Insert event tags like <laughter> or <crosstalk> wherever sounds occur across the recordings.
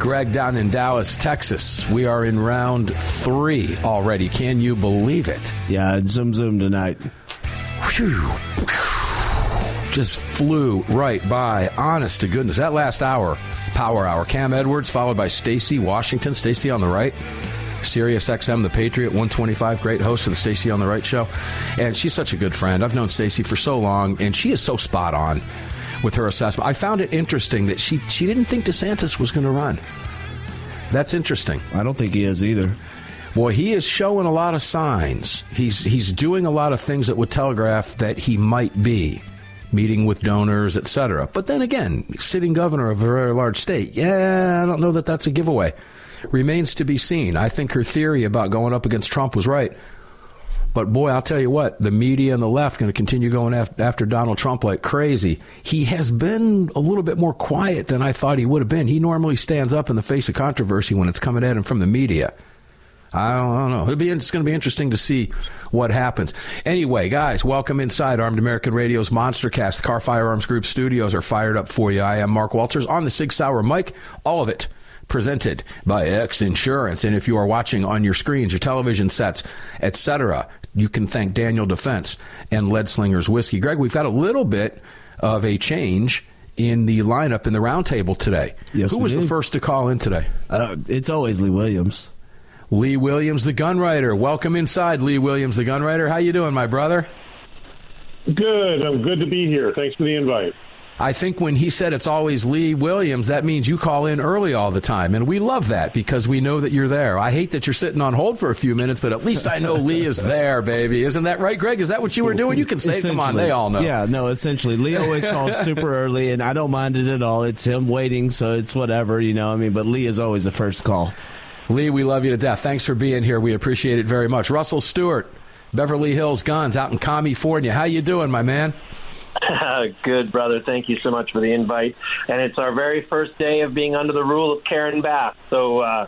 Greg down in Dallas, Texas. We are in round three already. Can you believe it? Yeah, it's zoom zoom tonight. Whew. Just flew right by. Honest to goodness. That last hour, power hour. Cam Edwards, followed by Stacy Washington. Stacy on the right. Sirius XM, the Patriot, 125, great host of the Stacy on the Right show. And she's such a good friend. I've known Stacy for so long, and she is so spot on with her assessment. I found it interesting that she she didn't think DeSantis was going to run. That's interesting. I don't think he is either. Boy, he is showing a lot of signs. He's he's doing a lot of things that would telegraph that he might be meeting with donors, etc. But then again, sitting governor of a very large state, yeah, I don't know that that's a giveaway. Remains to be seen. I think her theory about going up against Trump was right. But boy, I'll tell you what, the media and the left going to continue going after Donald Trump like crazy. He has been a little bit more quiet than I thought he would have been. He normally stands up in the face of controversy when it's coming at him from the media. I don't, I don't know. It'll be, it's going to be interesting to see what happens. Anyway, guys, welcome inside Armed American Radio's Monster Cast. The Kahr Firearms Group studios are fired up for you. I am Mark Walters on the Sig Sauer mic. All of it presented by X Insurance. And if you are watching on your screens, your television sets, etc., you can thank Daniel Defense and Lead Slingers Whiskey. Greg, we've got a little bit of a change in the lineup in the roundtable today. Yes, Who was did. the first to call in today? Uh, it's always Lee Williams. Lee Williams, the gunwriter. Welcome inside, Lee Williams, the gunwriter. How you doing, my brother? Good. I'm good to be here. Thanks for the invite. I think when he said it's always Lee Williams, that means you call in early all the time. And we love that because we know that you're there. I hate that you're sitting on hold for a few minutes, but at least I know Lee is there, baby. Isn't that right, Greg? Is that what you were doing? You can say, come on, they all know. Yeah, no, essentially. Lee always calls super early, and I don't mind it at all. It's him waiting, so it's whatever, you know. I mean, but Lee is always the first call. Lee, we love you to death. Thanks for being here. We appreciate it very much. Russell Stewart, Beverly Hills Guns out in California. How you doing, my man? <laughs> Good, brother. Thank you so much for the invite. And it's our very first day of being under the rule of Karen Bass. So uh,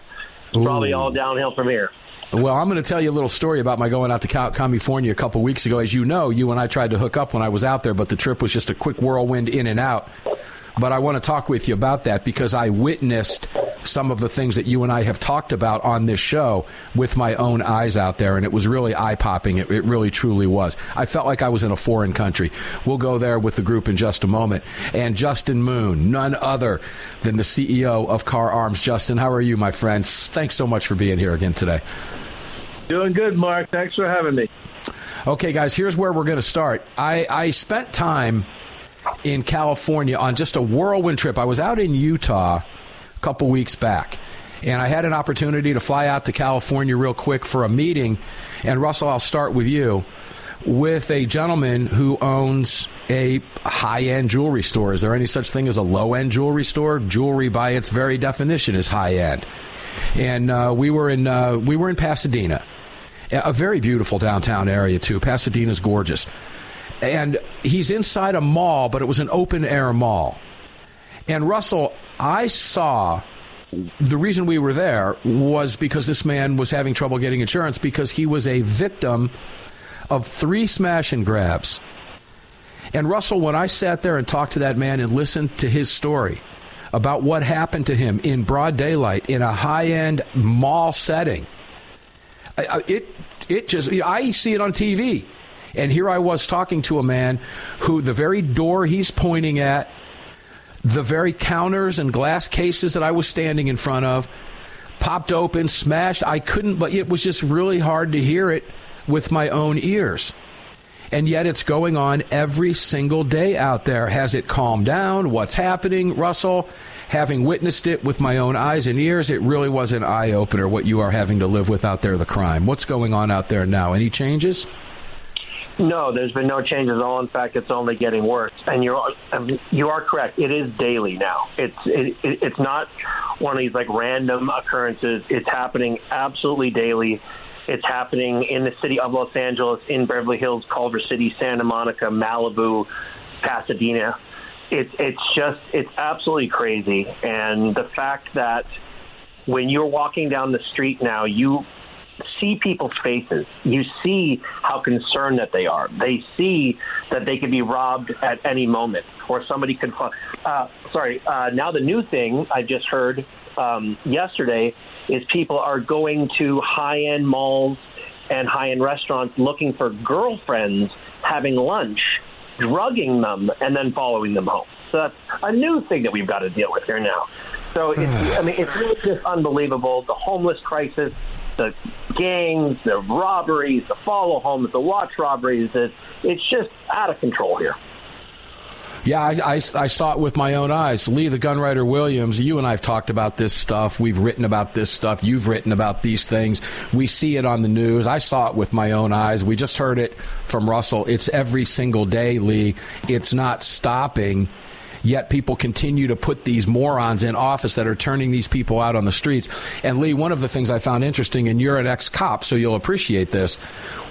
probably all downhill from here. Well, I'm going to tell you a little story about my going out to California a couple weeks ago. As you know, you and I tried to hook up when I was out there, but the trip was just a quick whirlwind in and out. But I want to talk with you about that because I witnessed some of the things that you and I have talked about on this show with my own eyes out there, and it was really eye popping. It, it really, truly was. I felt like I was in a foreign country. We'll go there with the group in just a moment. And Justin Moon, none other than the CEO of Kahr Arms. Justin, how are you, my friend? Thanks so much for being here again today. Doing good, Mark. Thanks for having me. Okay, guys, here's where we're going to start. I, I spent time in California on just a whirlwind trip. I was out in Utah a couple weeks back, and I had an opportunity to fly out to California real quick for a meeting. And Russell, I'll start with you with a gentleman who owns a high end jewelry store. Is there any such thing as a low end jewelry store? Jewelry, by its very definition, is high end. And uh, we were in uh, we were in Pasadena, a very beautiful downtown area too. Pasadena's gorgeous, and he's inside a mall, but it was an open air mall. And Russell, I saw the reason we were there was because this man was having trouble getting insurance because he was a victim of three smash and grabs. And Russell, when I sat there and talked to that man and listened to his story about what happened to him in broad daylight in a high end mall setting, it it just I see it on TV, and here I was talking to a man who the very door he's pointing at, the very counters and glass cases that I was standing in front of, popped open, smashed. I couldn't, but it was just really hard to hear it with my own ears. And yet it's going on every single day out there. Has it calmed down? What's happening, Russell? Having witnessed it with my own eyes and ears, it really was an eye opener what you are having to live with out there, the crime. What's going on out there now? Any changes? No, there's been no changes at all. In fact, it's only getting worse. And you're you are correct. It is daily now. It's it, it's not one of these like random occurrences. It's happening absolutely daily. It's happening in the city of Los Angeles, in Beverly Hills, Culver City, Santa Monica, Malibu, Pasadena. It's it's just it's absolutely crazy. And the fact that when you're walking down the street now, you see people's faces. You see how concerned that they are. They see that they could be robbed at any moment, or somebody could. Uh, sorry. Uh, now the new thing I just heard um, yesterday is people are going to high-end malls and high-end restaurants looking for girlfriends having lunch, drugging them, and then following them home. So that's a new thing that we've got to deal with here now. So it's, I mean, it's really just unbelievable. The homeless crisis the gangs, the robberies, the follow homes, the watch robberies. It's, it's just out of control here. Yeah, I, I, I, saw it with my own eyes. Lee, the gunwriter Williams, you and I have talked about this stuff. We've written about this stuff. You've written about these things. We see it on the news. I saw it with my own eyes. We just heard it from Russell. It's every single day, Lee. It's not stopping. Yet people continue to put these morons in office that are turning these people out on the streets. And Lee, one of the things I found interesting, and you're an ex cop, so you'll appreciate this,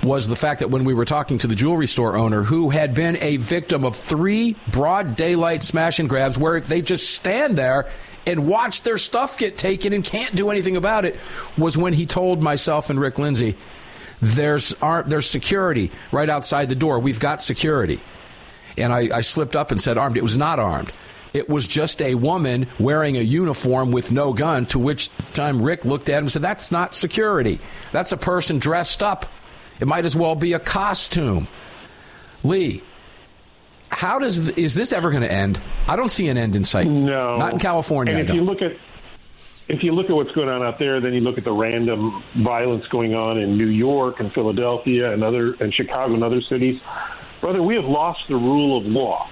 was the fact that when we were talking to the jewelry store owner who had been a victim of three broad daylight smash and grabs where they just stand there and watch their stuff get taken and can't do anything about it, was when he told myself and Rick Lindsay, there's, there's security right outside the door. We've got security and I, I slipped up and said armed. It was not armed. It was just a woman wearing a uniform with no gun, to which time Rick looked at him and said, That's not security. That's a person dressed up. It might as well be a costume. Lee, how does is this ever going to end? I don't see an end in sight. No, not in California. And if you look at if you look at what's going on out there, then you look at the random violence going on in New York and Philadelphia and other and Chicago and other cities brother, we have lost the rule of law.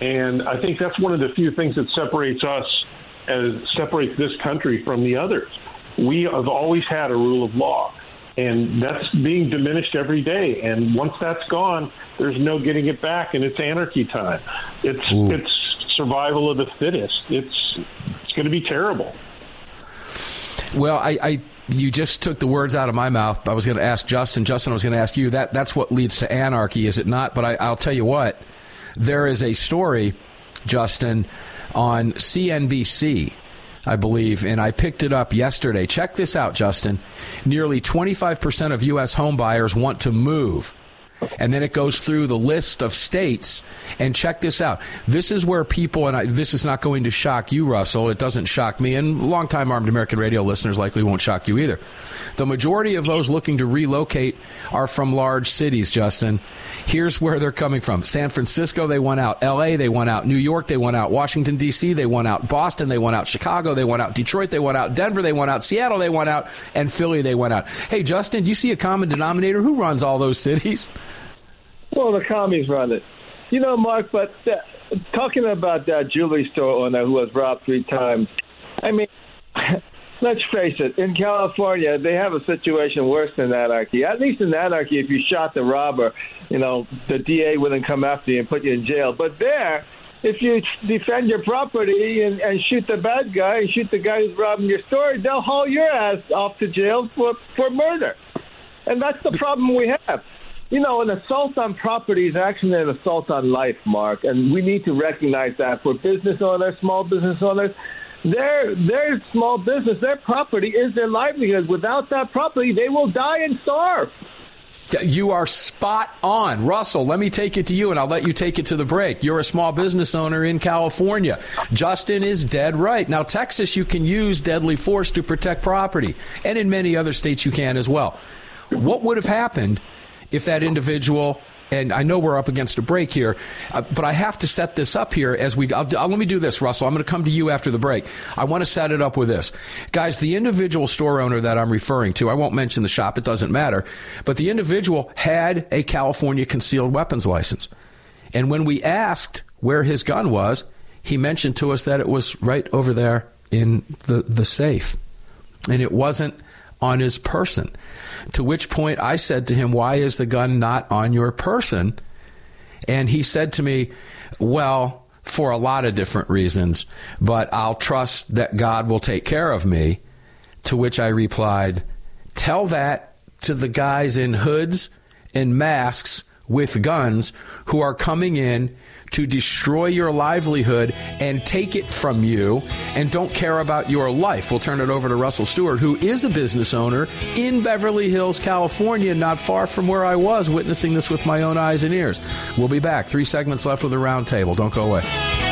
And I think that's one of the few things that separates us, as separates this country from the others. We have always had a rule of law, and that's being diminished every day. And once that's gone, there's no getting it back, and it's anarchy time. It's Ooh. it's survival of the fittest. It's it's going to be terrible. Well, I, I you just took the words out of my mouth. I was going to ask Justin. Justin, I was going to ask you. That that's what leads to anarchy, is it not? But I, I'll tell you what. There is a story, Justin, on CNBC. I believe, and I picked it up yesterday. Check this out, Justin. Nearly 25% of U.S. homebuyers want to move and then it goes through the list of states. And check this out. This is where people, and I, this is not going to shock you, Russell. It doesn't shock me, and longtime Armed American Radio listeners likely won't shock you either. The majority of those looking to relocate are from large cities, Justin. Here's where they're coming from San Francisco, they went out. LA, they went out. New York, they went out. Washington, D.C., they went out. Boston, they went out. Chicago, they went out. Detroit, they went out. Denver, they went out. Seattle, they went out. And Philly, they went out. Hey, Justin, do you see a common denominator? Who runs all those cities? Well, the commies run it. You know, Mark, but uh, talking about that jewelry store owner who was robbed three times, I mean, <laughs> let's face it, in California, they have a situation worse than anarchy. At least in anarchy, if you shot the robber, you know, the DA wouldn't come after you and put you in jail. But there, if you defend your property and, and shoot the bad guy and shoot the guy who's robbing your store, they'll haul your ass off to jail for, for murder. And that's the problem we have you know, an assault on property is actually an assault on life, Mark, and we need to recognize that for business owners, small business owners. Their their small business, their property is their livelihood. Without that property, they will die and starve. You are spot on. Russell, let me take it to you and I'll let you take it to the break. You're a small business owner in California. Justin is dead right. Now, Texas, you can use deadly force to protect property, and in many other states, you can as well. What would have happened if that individual and I know we're up against a break here, uh, but I have to set this up here as we. I'll, I'll, let me do this, Russell. I'm going to come to you after the break. I want to set it up with this, guys. The individual store owner that I'm referring to, I won't mention the shop. It doesn't matter. But the individual had a California concealed weapons license, and when we asked where his gun was, he mentioned to us that it was right over there in the the safe, and it wasn't on his person. To which point I said to him, Why is the gun not on your person? And he said to me, Well, for a lot of different reasons, but I'll trust that God will take care of me. To which I replied, Tell that to the guys in hoods and masks with guns who are coming in to destroy your livelihood and take it from you and don't care about your life. We'll turn it over to Russell Stewart, who is a business owner in Beverly Hills, California, not far from where I was witnessing this with my own eyes and ears. We'll be back. Three segments left with the roundtable. Don't go away.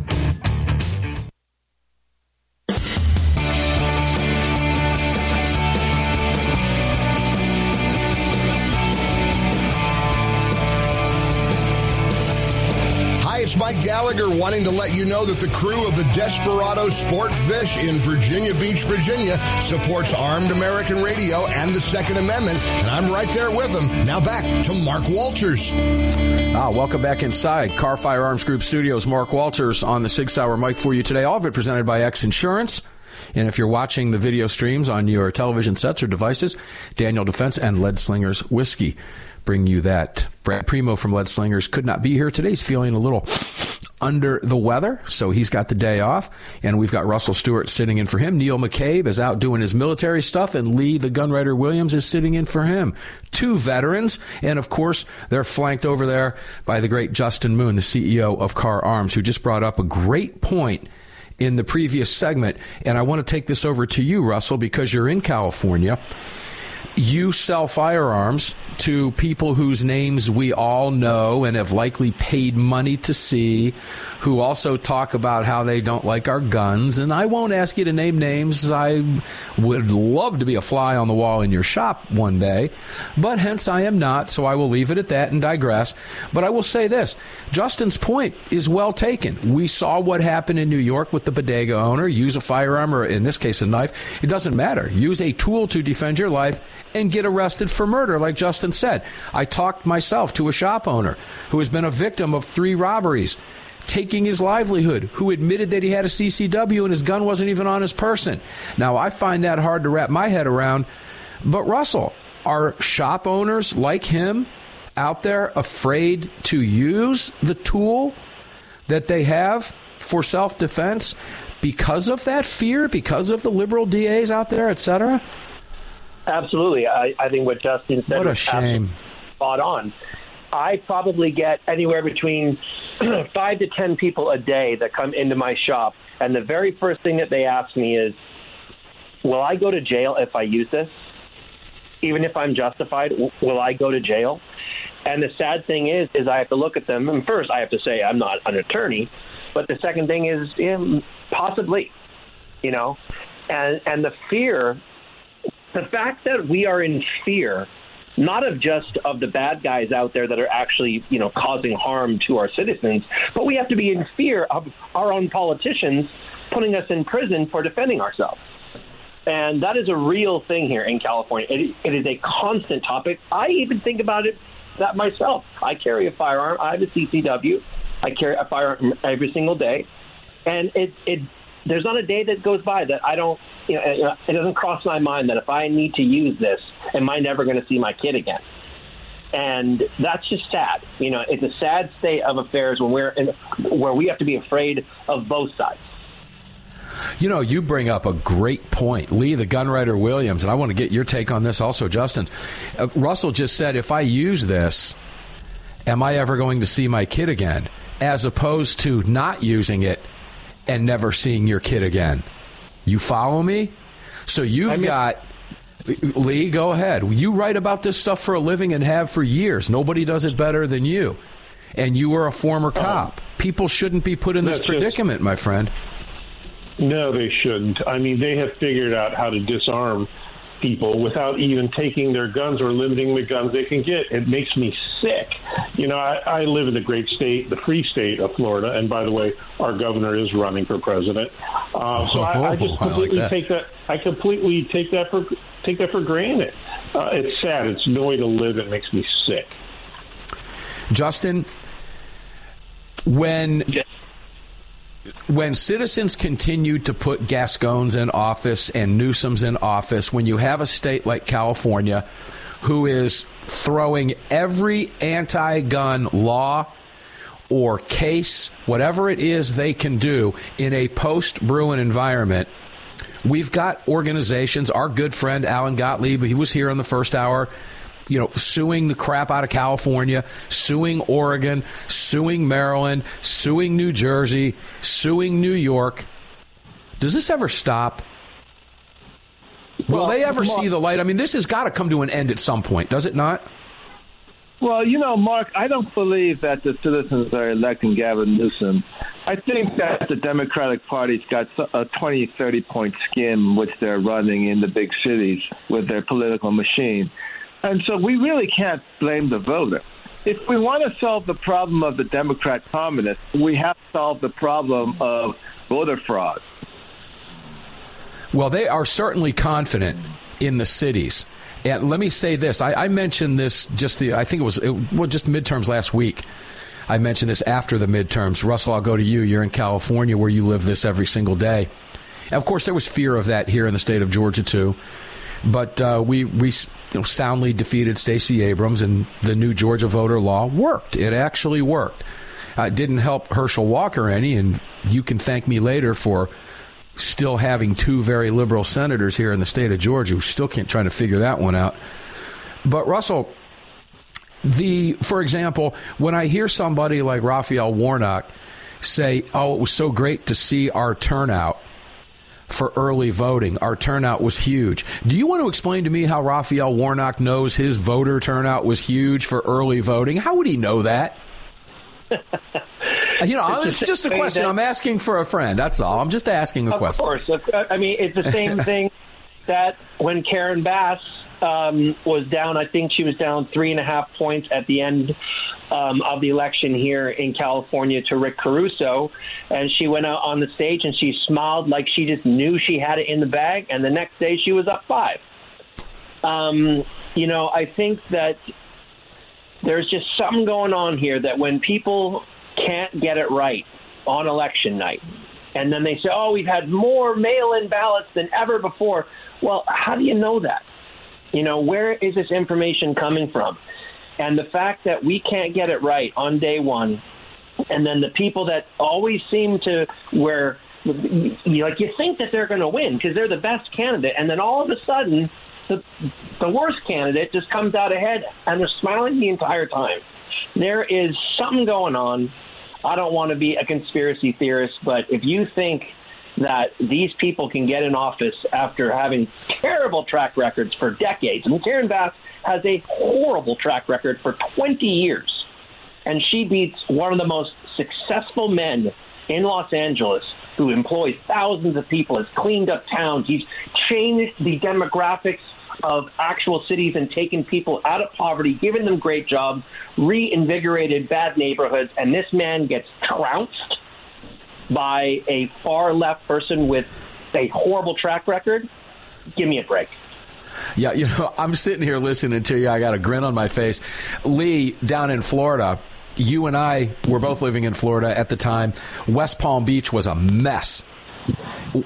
Gallagher wanting to let you know that the crew of the Desperado Sport Fish in Virginia Beach, Virginia supports Armed American Radio and the Second Amendment, and I'm right there with them. Now back to Mark Walters. Ah, welcome back inside Kahr Firearms Group Studios. Mark Walters on the Sig Sauer mic for you today. All of it presented by X Insurance. And if you're watching the video streams on your television sets or devices, Daniel Defense and Lead Slingers Whiskey bring you that. Brad Primo from Lead Slingers could not be here today. He's feeling a little under the weather, so he's got the day off. And we've got Russell Stewart sitting in for him. Neil McCabe is out doing his military stuff, and Lee, the gunwriter Williams, is sitting in for him. Two veterans, and of course, they're flanked over there by the great Justin Moon, the CEO of Kahr Arms, who just brought up a great point in the previous segment. And I want to take this over to you, Russell, because you're in California. You sell firearms to people whose names we all know and have likely paid money to see, who also talk about how they don't like our guns. And I won't ask you to name names. I would love to be a fly on the wall in your shop one day, but hence I am not, so I will leave it at that and digress. But I will say this Justin's point is well taken. We saw what happened in New York with the bodega owner use a firearm, or in this case, a knife. It doesn't matter. Use a tool to defend your life and get arrested for murder, like Justin said. I talked myself to a shop owner who has been a victim of three robberies, taking his livelihood, who admitted that he had a CCW and his gun wasn't even on his person. Now, I find that hard to wrap my head around. But, Russell, are shop owners like him out there afraid to use the tool that they have for self defense because of that fear, because of the liberal DAs out there, et cetera? Absolutely. I, I think what Justin said What a shame. spot on. I probably get anywhere between <clears throat> five to ten people a day that come into my shop, and the very first thing that they ask me is, "Will I go to jail if I use this? Even if I'm justified, will I go to jail?" And the sad thing is, is I have to look at them, and first I have to say I'm not an attorney, but the second thing is yeah, possibly, you know, and and the fear the fact that we are in fear not of just of the bad guys out there that are actually you know causing harm to our citizens but we have to be in fear of our own politicians putting us in prison for defending ourselves and that is a real thing here in California. It, it is a constant topic. I even think about it that myself. I carry a firearm. I have a CCW. I carry a firearm every single day, and it it there's not a day that goes by that I don't you know it- doesn't cross my mind that if I need to use this, am I never going to see my kid again? And that's just sad. You know, it's a sad state of affairs when we're in, where we have to be afraid of both sides. You know, you bring up a great point. Lee, the gunwriter Williams, and I want to get your take on this also, Justin. Uh, Russell just said, if I use this, am I ever going to see my kid again? As opposed to not using it and never seeing your kid again. You follow me? So you've got. Lee, go ahead. You write about this stuff for a living and have for years. Nobody does it better than you. And you were a former uh-huh. cop. People shouldn't be put in this That's just- predicament, my friend. No, they shouldn't. I mean, they have figured out how to disarm people without even taking their guns or limiting the guns they can get. It makes me sick. You know, I, I live in the great state, the free state of Florida, and by the way, our governor is running for president. Uh, so I, I Oh, I just like completely that. take that. I completely take that for take that for granted. Uh, it's sad. It's no way to live. It makes me sick. Justin, when when citizens continue to put Gascons in office and Newsom's in office, when you have a state like California who is throwing every anti-gun law or case, whatever it is they can do in a post-Bruen environment, We've got organizations. Our good friend Alan Gottlieb, he was here in the first hour, you know, suing the crap out of California, suing Oregon, suing Maryland, suing New Jersey, suing New York. Does this ever stop? Will Well, they ever Mark- see the light? I mean, this has got to come to an end at some point, does it not? Well, you know, Mark, I don't believe that the citizens are electing Gavin Newsom. I think that the Democratic Party's got a 20, 30 point skim which they're running in the big cities with their political machine. And so we really can't blame the voter. if we want to solve the problem of the Democrat communists, we have to solve the problem of voter fraud. Well, they are certainly confident in the cities. And let me say this: I, I mentioned this just the I think it was it, well just midterms last week. I mentioned this after the midterms. Russell, I'll go to you. You're in California, where you live this every single day. And of course, there was fear of that here in the state of Georgia too. But uh, we we you know, soundly defeated Stacey Abrams, and the new Georgia voter law worked. It actually worked. Uh, it didn't help Herschel Walker any, and you can thank me later for still having two very liberal senators here in the state of Georgia who still can't try to figure that one out. But Russell, the for example, when I hear somebody like Raphael Warnock say, "Oh, it was so great to see our turnout." For early voting, our turnout was huge. Do you want to explain to me how Raphael Warnock knows his voter turnout was huge for early voting? How would he know that? <laughs> You know, it's, it's just a question. That, I'm asking for a friend. That's all. I'm just asking a of question. Of course. I mean, it's the same <laughs> thing that when Karen Bass um, was down, I think she was down three and a half points at the end um, of the election here in California to Rick Caruso. And she went out on the stage and she smiled like she just knew she had it in the bag. And the next day she was up five. Um, you know, I think that there's just something going on here that when people can't get it right on election night. And then they say, oh, we've had more mail in ballots than ever before. Well, how do you know that? You know, where is this information coming from? And the fact that we can't get it right on day one, and then the people that always seem to, where you, like you think that they're going to win because they're the best candidate, and then all of a sudden, the, the worst candidate just comes out ahead and they're smiling the entire time. There is something going on I don't want to be a conspiracy theorist, but if you think that these people can get in office after having terrible track records for decades, I mean, Karen Bass has a horrible track record for 20 years, and she beats one of the most successful men in Los Angeles who employs thousands of people, has cleaned up towns, he's changed the demographics of actual cities and taken people out of poverty, given them great jobs, reinvigorated bad neighborhoods, and this man gets trounced by a far left person with a horrible track record, give me a break. Yeah, you know, <laughs> I'm sitting here listening to you. I got a grin on my face. Lee, down in Florida, you and I were both living in Florida at the time. West Palm Beach was a mess.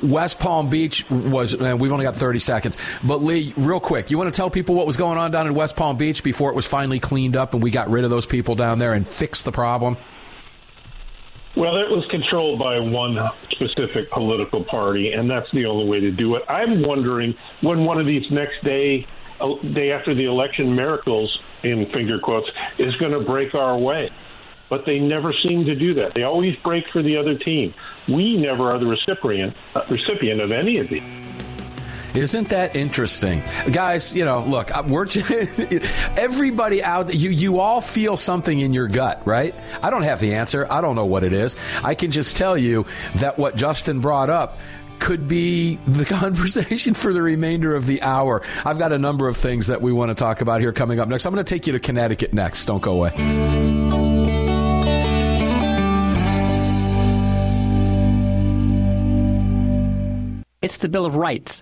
West Palm Beach was, and we've only got 30 seconds. But Lee, real quick, you want to tell people what was going on down in West Palm Beach before it was finally cleaned up and we got rid of those people down there and fixed the problem? Well, it was controlled by one specific political party, and that's the only way to do it. I'm wondering when one of these next day, uh, day after the election miracles, in finger quotes, is going to break our way but they never seem to do that. They always break for the other team. We never are the recipient uh, recipient of any of these. Isn't that interesting, guys? You know, look, we're <laughs> everybody out. You you all feel something in your gut, right? I don't have the answer. I don't know what it is. I can just tell you that what Justin brought up could be the <laughs> conversation for the remainder of the hour. I've got a number of things that we want to talk about here coming up next. I'm going to take you to Connecticut next. Don't go away. It's the Bill of Rights,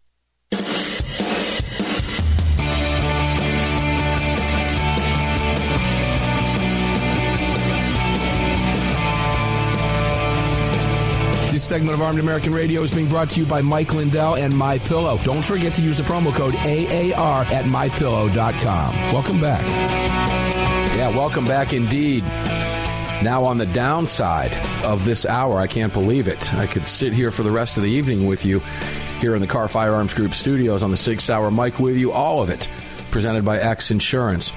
This segment of Armed American Radio is being brought to you by Mike Lindell and My Pillow. Don't forget to use the promo code AAR at mypillow.com. Welcome back. Yeah, welcome back indeed. Now, on the downside of this hour, I can't believe it. I could sit here for the rest of the evening with you here in the Kahr Firearms Group studios on the Sig Sauer mic with you, all of it presented by X Insurance.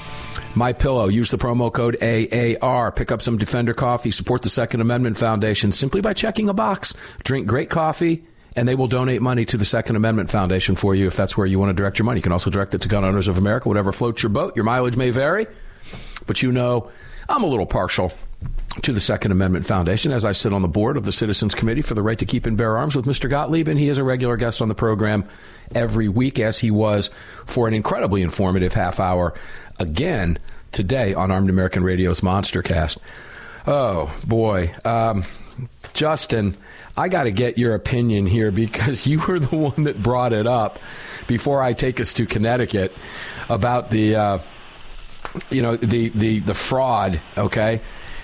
My Pillow. Use the promo code AAR. Pick up some Defender coffee. Support the Second Amendment Foundation simply by checking a box. Drink great coffee, and they will donate money to the Second Amendment Foundation for you if that's where you want to direct your money. You can also direct it to Gun Owners of America, whatever floats your boat. Your mileage may vary, but you know I'm a little partial to the Second Amendment Foundation as I sit on the board of the Citizens Committee for the Right to Keep and Bear Arms with Mr. Gottlieb, and he is a regular guest on the program every week, as he was for an incredibly informative half hour again today on Armed American Radio's Monster Cast. Oh, boy. Um, Justin, I got to get your opinion here because <laughs> you were the one that brought it up before I take us to Connecticut about the, uh, you know, the, the, the fraud, okay?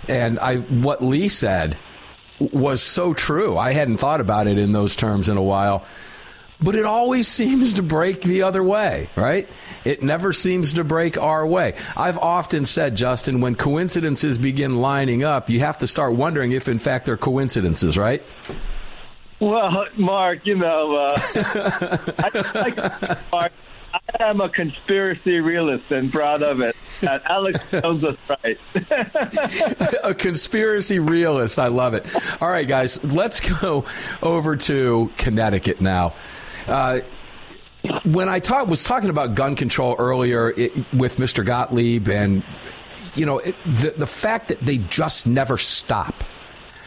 And I, what Lee said was so true. I hadn't thought about it in those terms in a while but it always <laughs> seems to break the other way, right? It never seems to break our way. I've often said, Justin, when coincidences begin lining up, you have to start wondering if, in fact, they're coincidences, right? Well, Mark, you know, uh, <laughs> I, I, Mark, I am a conspiracy realist and proud of it. And Alex <laughs> knows us right. <laughs> a conspiracy realist. I love it. All right, guys, let's go over to Connecticut now. Uh, when I talk, was talking about gun control earlier it, with Mr. Gottlieb, and you know it, the the fact that they just never stop.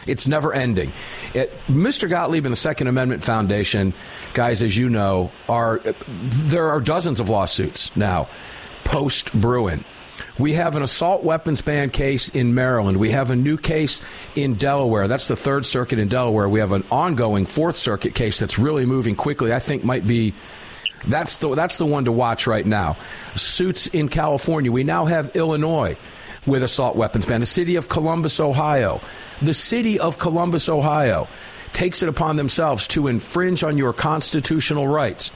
It's never ending. It, Mr. Gottlieb and the Second Amendment Foundation, guys, as you know, are there are dozens of lawsuits now post Bruen. We have an assault weapons ban case in Maryland. We have a new case in Delaware. That's the Third Circuit in Delaware. We have an ongoing Fourth Circuit case that's really moving quickly. I think might be that's the that's the one to watch right now. Suits in California. We now have Illinois with assault weapons ban. The city of Columbus, Ohio. The city of Columbus, Ohio takes it upon themselves to infringe on your constitutional rights.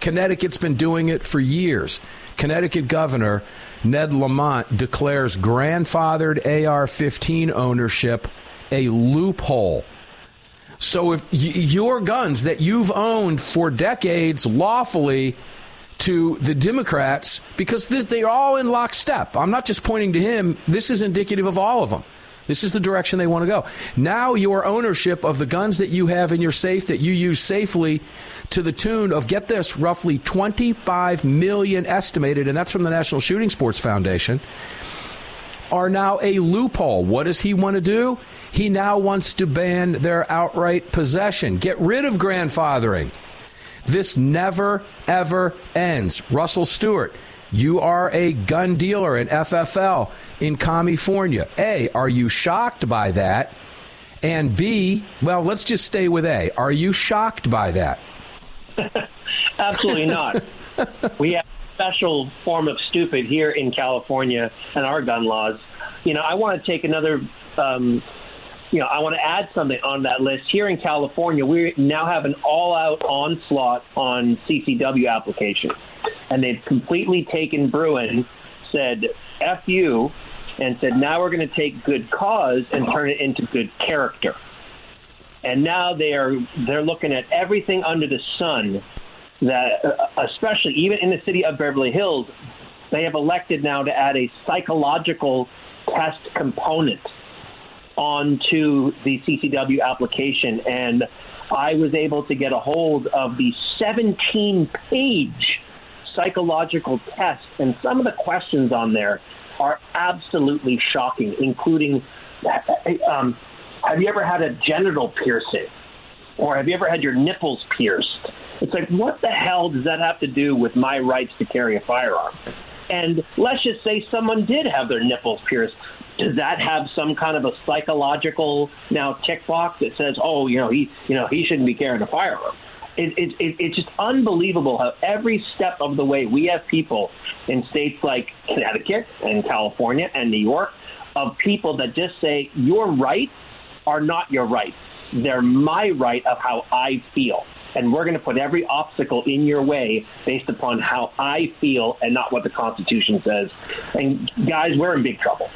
Connecticut's been doing it for years. Connecticut Governor Ned Lamont declares grandfathered AR 15 ownership a loophole. So if y- your guns that you've owned for decades lawfully to the Democrats, because they're all in lockstep. I'm not just pointing to him. This is indicative of all of them. This is the direction they want to go. Now, your ownership of the guns that you have in your safe that you use safely to the tune of, get this, roughly 25 million estimated, and that's from the National Shooting Sports Foundation, are now a loophole. What does he want to do? He now wants to ban their outright possession, get rid of grandfathering. This never, ever ends. Russell Stewart, you are a gun dealer in FFL in California. A, are you shocked by that? And B, well, let's just stay with A. Are you shocked by that? <laughs> Absolutely not. we have a special form of stupid here in California and our gun laws. You know, I want to take another um, you know, I want to add something on that list. Here in California, we now have an all-out onslaught on CCW applications, and they've completely taken Bruen, said "f you," and said now we're going to take good cause and turn it into good character. And now they are they're looking at everything under the sun. That, uh, especially even in the city of Beverly Hills, they have elected now to add a psychological test component onto the CCW application, and I was able to get a hold of the 17 page psychological test, and some of the questions on there are absolutely shocking, including um, have you ever had a genital piercing? Or have you ever had your nipples pierced? It's like, what the hell does that have to do with my rights to carry a firearm? And let's just say someone did have their nipples pierced does that have some kind of a psychological now tick box that says, oh, you know, he, you know, he shouldn't be carrying a firearm? It, it, it, it's just unbelievable how every step of the way we have people in states like Connecticut and California and New York of people that just say your rights are not your rights. They're my right of how I feel. And we're going to put every obstacle in your way based upon how I feel and not what the Constitution says. And guys, we're in big trouble.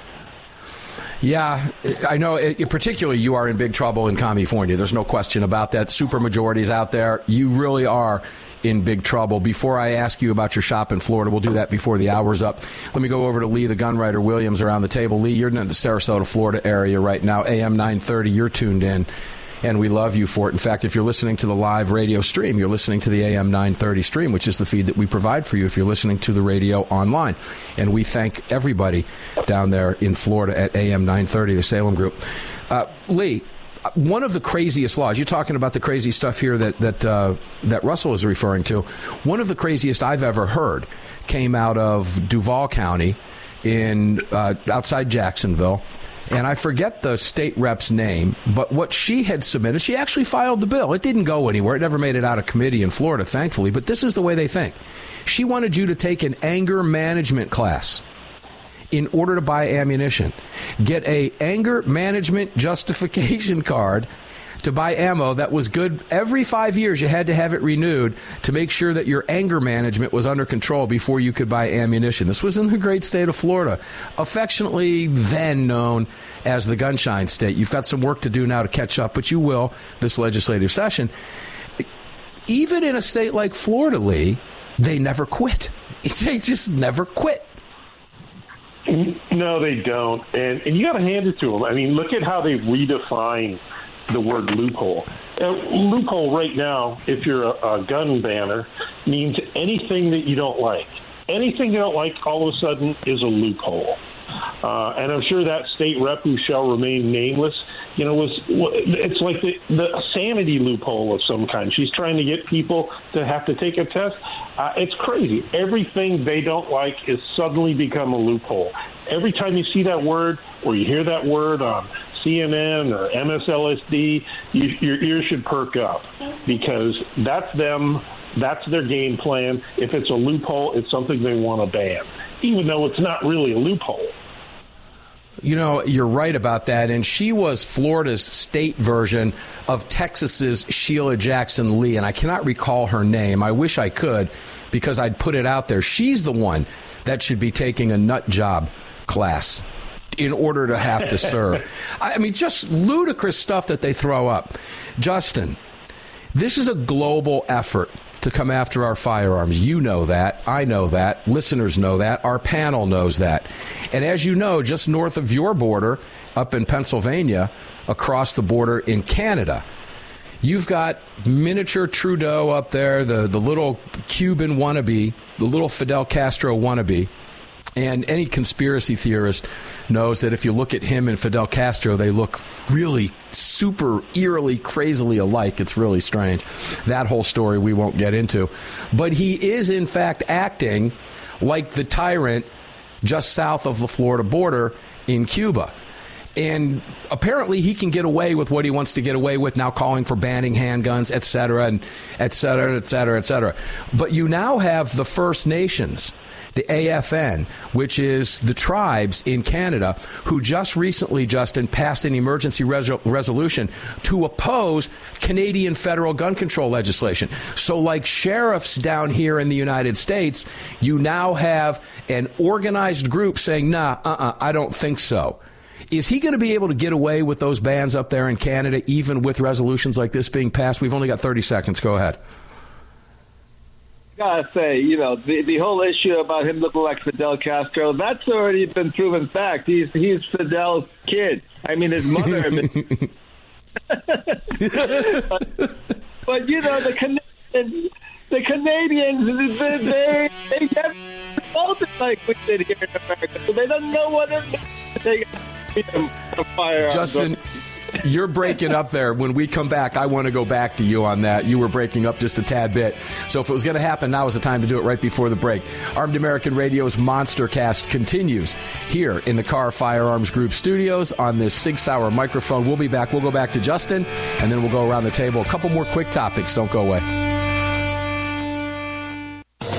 Yeah, I know. It, particularly, you are in big trouble in California. There's no question about that. Super majorities out there. You really are in big trouble. Before I ask you about your shop in Florida, we'll do that before the hour's up. Let me go over to Lee, the gunwriter Williams, around the table. Lee, you're in the Sarasota, Florida area right now. AM 930. You're tuned in and we love you for it. In fact, if you're listening to the live radio stream, you're listening to the AM 930 stream, which is the feed that we provide for you if you're listening to the radio online. And we thank everybody down there in Florida at AM 930, the Salem Group. Uh, Lee, one of the craziest laws. You're talking about the crazy stuff here that that uh, that Russell is referring to. One of the craziest I've ever heard came out of Duval County in uh, outside Jacksonville, and I forget the state rep's name, but what she had submitted, she actually filed the bill. It didn't go anywhere. It never made it out of committee in Florida, thankfully, but this is the way they think. She wanted you to take an anger management class in order to buy ammunition. Get a anger management <laughs> justification card to buy ammo that was good every five years. You had to have it renewed to make sure that your anger management was under control before you could buy ammunition. This was in the great state of Florida, affectionately then known as the gunshine state. You've got some work to do now to catch up, but you will this legislative session. Even in a state like Florida, Lee, they never quit. <laughs> They just never quit. No, they don't, and and you got to hand it to them. I mean, look at how they redefine the word loophole. Uh, loophole right now, if you're a, a gun banner, means anything that you don't like. Anything you don't like, all of a sudden, is a loophole. Uh, and I'm sure that state rep who shall remain nameless, you know, was it's like the, the sanity loophole of some kind. She's trying to get people to have to take a test. Uh, it's crazy. Everything they don't like is suddenly become a loophole. Every time you see that word or you hear that word on CNN or MSLSD, you, your ears should perk up because that's them. That's their game plan. If it's a loophole, it's something they want to ban, even though it's not really a loophole. You know, you're right about that. And she was Florida's state version of Texas's Sheila Jackson Lee. And I cannot recall her name. I wish I could because I'd put it out there. She's the one that should be taking a nut job class in order to have to serve. <laughs> I mean, just ludicrous stuff that they throw up. Justin, this is a global effort to come after our firearms. You know that. I know that. Listeners know that. Our panel knows that. And as you know, just north of your border, up in Pennsylvania, across the border in Canada, you've got miniature Trudeau up there, the, the little Cuban wannabe, the little Fidel Castro wannabe. And any conspiracy theorist knows that if you look at him and Fidel Castro, they look really super eerily, crazily alike. It's really strange. That whole story we won't get into. But he is, in fact, acting like the tyrant just south of the Florida border in Cuba. And apparently he can get away with what he wants to get away with now calling for banning handguns, et cetera, and et cetera, et cetera, et cetera. But you now have the First Nations the AFN, which is the tribes in Canada who just recently, Justin, passed an emergency resolution to oppose Canadian federal gun control legislation. So, like sheriffs down here in the United States, you now have an organized group saying, nah, uh uh-uh, uh I don't think so. Is he going to be able to get away with those bans up there in Canada, even with resolutions like this being passed? We've only got 30 seconds. Go ahead gotta say, you know, the the whole issue about him looking like Fidel Castro, that's already been proven fact. He's he's Fidel's kid. I mean, his mother. but, <laughs> but, you know, the Canadians, the Canadians, they they, they never voted like we did here in America, so they don't know what it means. They a fire. Justin. You're breaking up there. When we come back, I want to go back to you on that. You were breaking up just a tad bit. So if it was going to happen, now is the time to do it right before the break. Armed American Radio's Monster Cast continues here in the Kahr Firearms Group studios on this Sig Sauer microphone. We'll be back. We'll go back to Justin, and then we'll go around the table. A couple more quick topics. Don't go away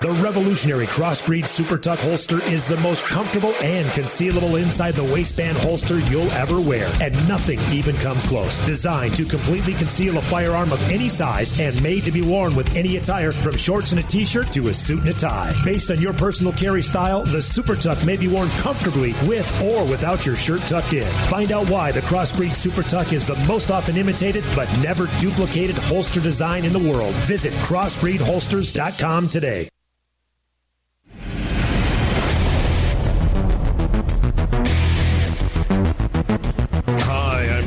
The revolutionary Crossbreed Super Tuck holster is the most comfortable and concealable inside the waistband holster you'll ever wear, and nothing even comes close. Designed to completely conceal a firearm of any size and made to be worn with any attire from shorts and a t-shirt to a suit and a tie. Based on your personal carry style, the Super Tuck may be worn comfortably with or without your shirt tucked in. Find out why the Crossbreed Super Tuck is the most often imitated but never duplicated holster design in the world. Visit crossbreedholsters.com today.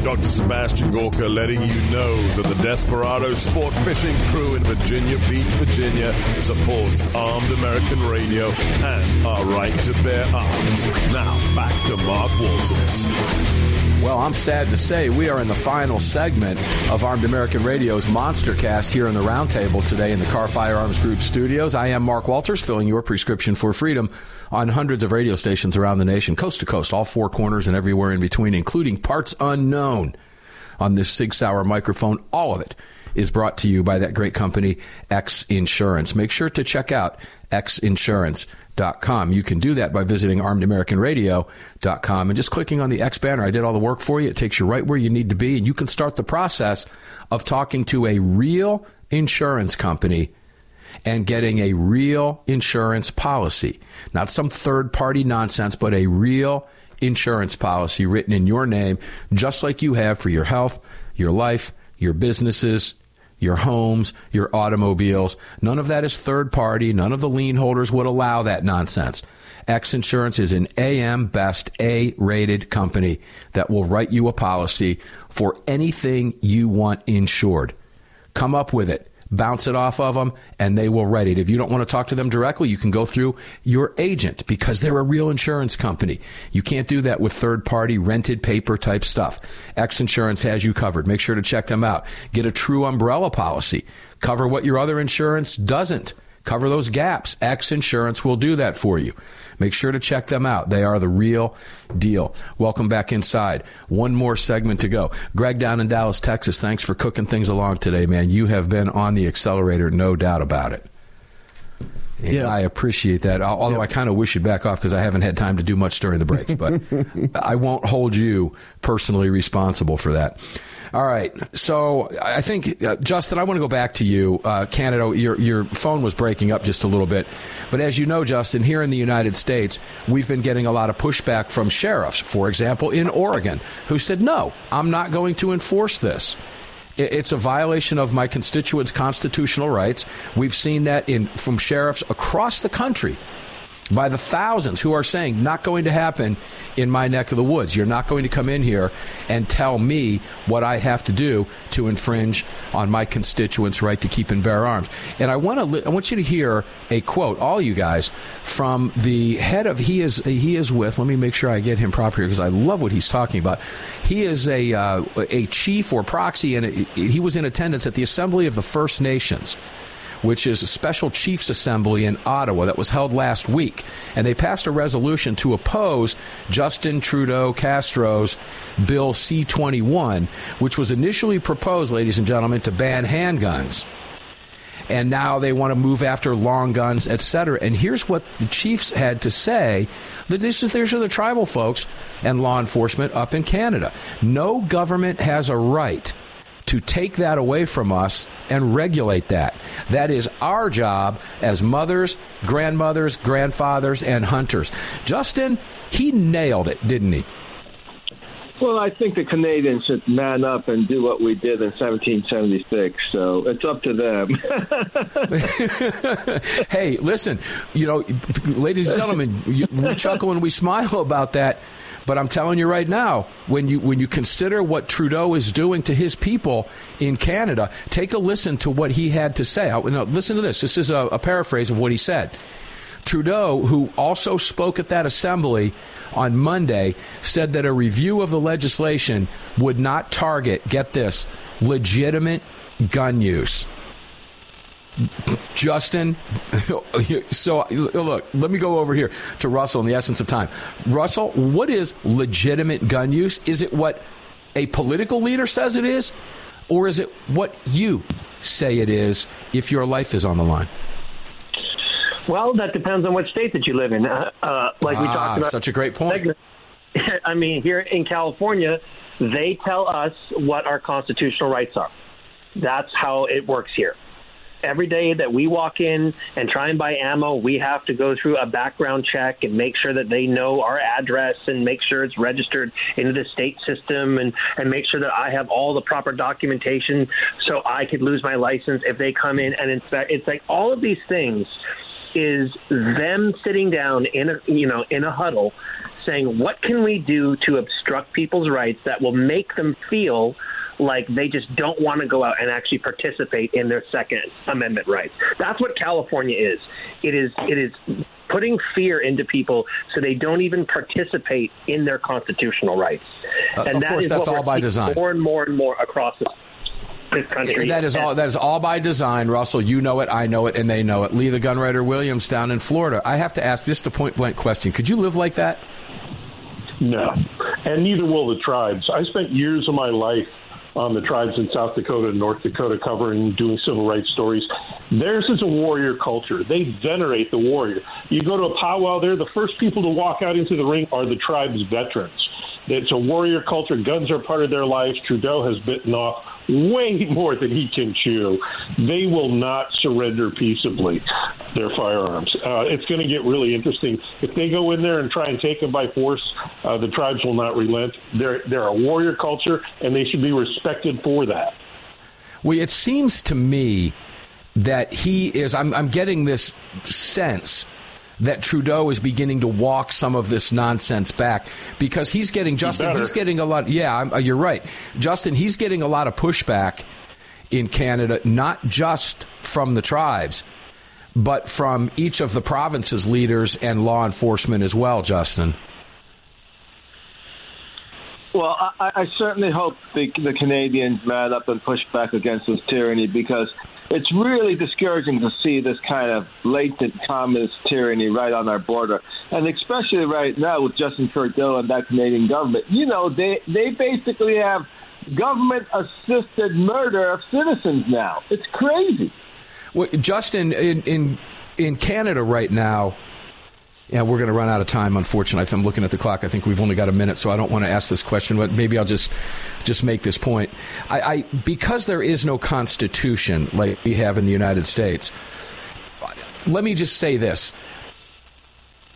Dr. Sebastian Gorka, letting you know that the Desperado Sport Fishing Crew in Virginia Beach, Virginia supports armed American radio and our right to bear arms. Now, back to Mark Walters. Well, I'm sad to say we are in the final segment of Armed American Radio's Monster Cast here in the Roundtable today in the Kahr Firearms Group studios. I am Mark Walters, filling your prescription for freedom on hundreds of radio stations around the nation, coast to coast, all four corners and everywhere in between, including parts unknown on this Sig Sauer microphone. All of it is brought to you by that great company, X Insurance. Make sure to check out xinsurance.com. You can do that by visiting armedamericanradio.com and just clicking on the X banner. I did all the work for you. It takes you right where you need to be, and you can start the process of talking to a real insurance company and getting a real insurance policy. Not some third party nonsense, but a real insurance policy written in your name, just like you have for your health, your life, your businesses, your homes, your automobiles. None of that is third party. None of the lien holders would allow that nonsense. X Insurance is an AM Best A rated company that will write you a policy for anything you want insured. Come up with it bounce it off of them, and they will write it. If you don't want to talk to them directly, you can go through your agent because they're a real insurance company. You can't do that with third party rented paper type stuff. X Insurance has you covered. Make sure to check them out. Get a true umbrella policy. Cover what your other insurance doesn't. Cover those gaps. X Insurance will do that for you. Make sure to check them out. They are the real deal. Welcome back inside. One more segment to go. Greg down in Dallas, Texas, thanks for cooking things along today, man. You have been on the accelerator, no doubt about it. And yeah. I appreciate that. Although yeah. I kind of wish you'd back off because I haven't had time to do much during the breaks, but <laughs> I won't hold you personally responsible for that. All right. So I think, uh, Justin, I want to go back to you. Uh, Canada, your, your phone was breaking up just a little bit. But as you know, Justin, here in the United States, we've been getting a lot of pushback from sheriffs, for example, in Oregon, who said, no, I'm not going to enforce this. It's a violation of my constituents' constitutional rights. We've seen that in from sheriffs across the country by the thousands who are saying not going to happen in my neck of the woods. You're not going to come in here and tell me what I have to do to infringe on my constituents' right to keep and bear arms. And I want to li- I want you to hear a quote, all you guys, from the head of he is he is with. Let me make sure I get him proper here because I love what he's talking about. He is a uh, a chief or proxy, and he was in attendance at the Assembly of the First Nations which is a special chiefs assembly in Ottawa that was held last week. And they passed a resolution to oppose Justin Trudeau Castro's Bill C 21, which was initially proposed, ladies and gentlemen, to ban handguns and now they want to move after long guns, etc. And here's what the chiefs had to say: that this is these are the tribal folks and law enforcement up in Canada. No government has a right to take that away from us and regulate that. That is our job as mothers, grandmothers, grandfathers, and hunters. Justin, he nailed it, didn't he? Well, I think the Canadians should man up and do what we did in 1776. So it's up to them. <laughs> <laughs> hey, listen, you know, ladies and gentlemen, we chuckle and we smile about that. But I'm telling you right now, when you when you consider what Trudeau is doing to his people in Canada, take a listen to what he had to say. Now, listen to this. This is a, a paraphrase of what he said. Trudeau, who also spoke at that assembly on Monday, said that a review of the legislation would not target, get this, legitimate gun use. Justin, <laughs> so look, let me go over here to Russell in the essence of time. Russell, what is legitimate gun use? Is it what a political leader says it is, or is it what you say it is if your life is on the line? Well, that depends on which state that you live in. Uh, uh, like ah, we talked about, such a great point. <laughs> I mean, here in California, they tell us what our constitutional rights are. That's how it works here every day that we walk in and try and buy ammo, we have to go through a background check and make sure that they know our address and make sure it's registered into the state system and, and make sure that I have all the proper documentation so I could lose my license if they come in and inspect. It's like all of these things is them sitting down in a you know in a huddle saying what can we do to obstruct people's rights that will make them feel like they just don't want to go out and actually participate in their Second Amendment rights. That's what California is. It is it is putting fear into people so they don't even participate in their constitutional rights. Uh, and of that course, that's all by design. More and more and more across this country. That is all. That is all by design, Russell. You know it, I know it, and they know it. Lee the Gunwriter Williams down in Florida. I have to ask just a point blank question. Could you live like that? No, and neither will the tribes. I spent years of my life on the tribes in South Dakota and North Dakota covering doing civil rights stories. Theirs is a warrior culture. They venerate the warrior. You go to a powwow there, the first people to walk out into the ring are the tribe's veterans. It's a warrior culture. Guns are part of their lives. Trudeau has bitten off way more than he can chew. They will not surrender peaceably their firearms. Uh, it's going to get really interesting. If they go in there and try and take them by force, uh, the tribes will not relent. They're, they're a warrior culture, and they should be respected for that. Well, it seems to me that he is, I'm, I'm getting this sense that Trudeau is beginning to walk some of this nonsense back because he's getting Justin. He's getting a lot. Yeah, I'm, uh, you're right, Justin. He's getting a lot of pushback in Canada, not just from the tribes, but from each of the provinces' leaders and law enforcement as well. Justin. Well, I, I certainly hope the, the Canadians man up and push back against this tyranny because it's really discouraging to see this kind of latent communist tyranny right on our border, and especially right now with Justin Trudeau and that Canadian government. You know, they they basically have government-assisted murder of citizens now. It's crazy. Well, Justin, in in in Canada right now, yeah, we're going to run out of time. Unfortunately, I'm looking at the clock. I think we've only got a minute, so I don't want to ask this question. But maybe I'll just just make this point. I, I because there is no constitution like we have in the United States. Let me just say this: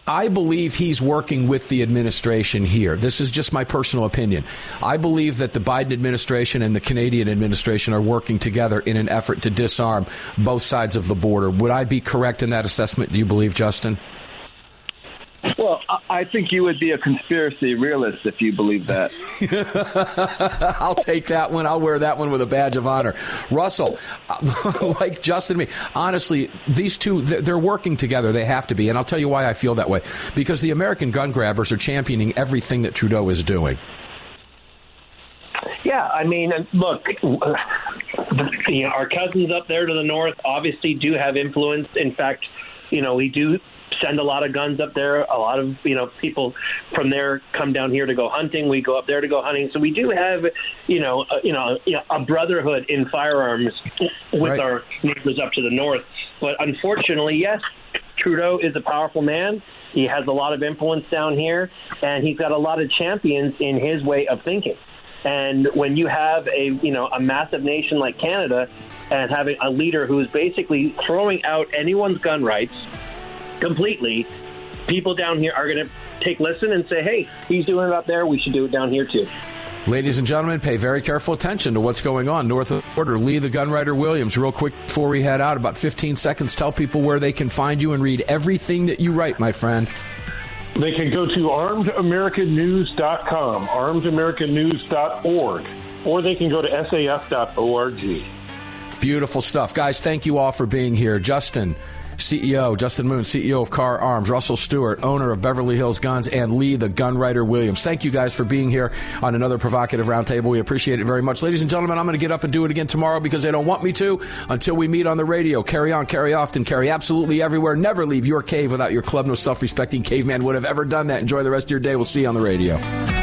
I believe he's working with the administration here. This is just my personal opinion. I believe that the Biden administration and the Canadian administration are working together in an effort to disarm both sides of the border. Would I be correct in that assessment? Do you believe, Justin? Well, I think you would be a conspiracy realist if you believe that. <laughs> I'll take that one. I'll wear that one with a badge of honor. Russell, <laughs> like Justin and me, honestly, these two, they're working together. They have to be. And I'll tell you why I feel that way. Because the American gun grabbers are championing everything that Trudeau is doing. Yeah, I mean, look, you know, our cousins up there to the north obviously do have influence. In fact, you know, we do send a lot of guns up there. A lot of you know people from there come down here to go hunting. We go up there to go hunting. So we do have you know a, you know a brotherhood in firearms with right. our neighbors up to the north. But unfortunately, yes, Trudeau is a powerful man. He has a lot of influence down here, and he's got a lot of champions in his way of thinking. And when you have a you know a massive nation like Canada and having a leader who is basically throwing out anyone's gun rights, completely, people down here are going to take listen and say, hey, he's doing it up there. We should do it down here too. Ladies and gentlemen, pay very careful attention to what's going on north of the border. Lee the Gunwriter Williams, real quick before we head out, about 15 seconds, tell people where they can find you and read everything that you write, my friend. They can go to armedamericannews.com, armedamericannews.org, or they can go to saf.org. Beautiful stuff. Guys, thank you all for being here. Justin, CEO, Justin Moon, CEO of Kahr Arms, Russell Stewart, owner of Beverly Hills Guns, and Lee, the gun writer Williams. Thank you guys for being here on another provocative roundtable. We appreciate it very much. Ladies and gentlemen, I'm going to get up and do it again tomorrow because they don't want me to until we meet on the radio. Carry on, carry often, carry absolutely everywhere. Never leave your cave without your club. No self respecting caveman would have ever done that. Enjoy the rest of your day. We'll see you on the radio.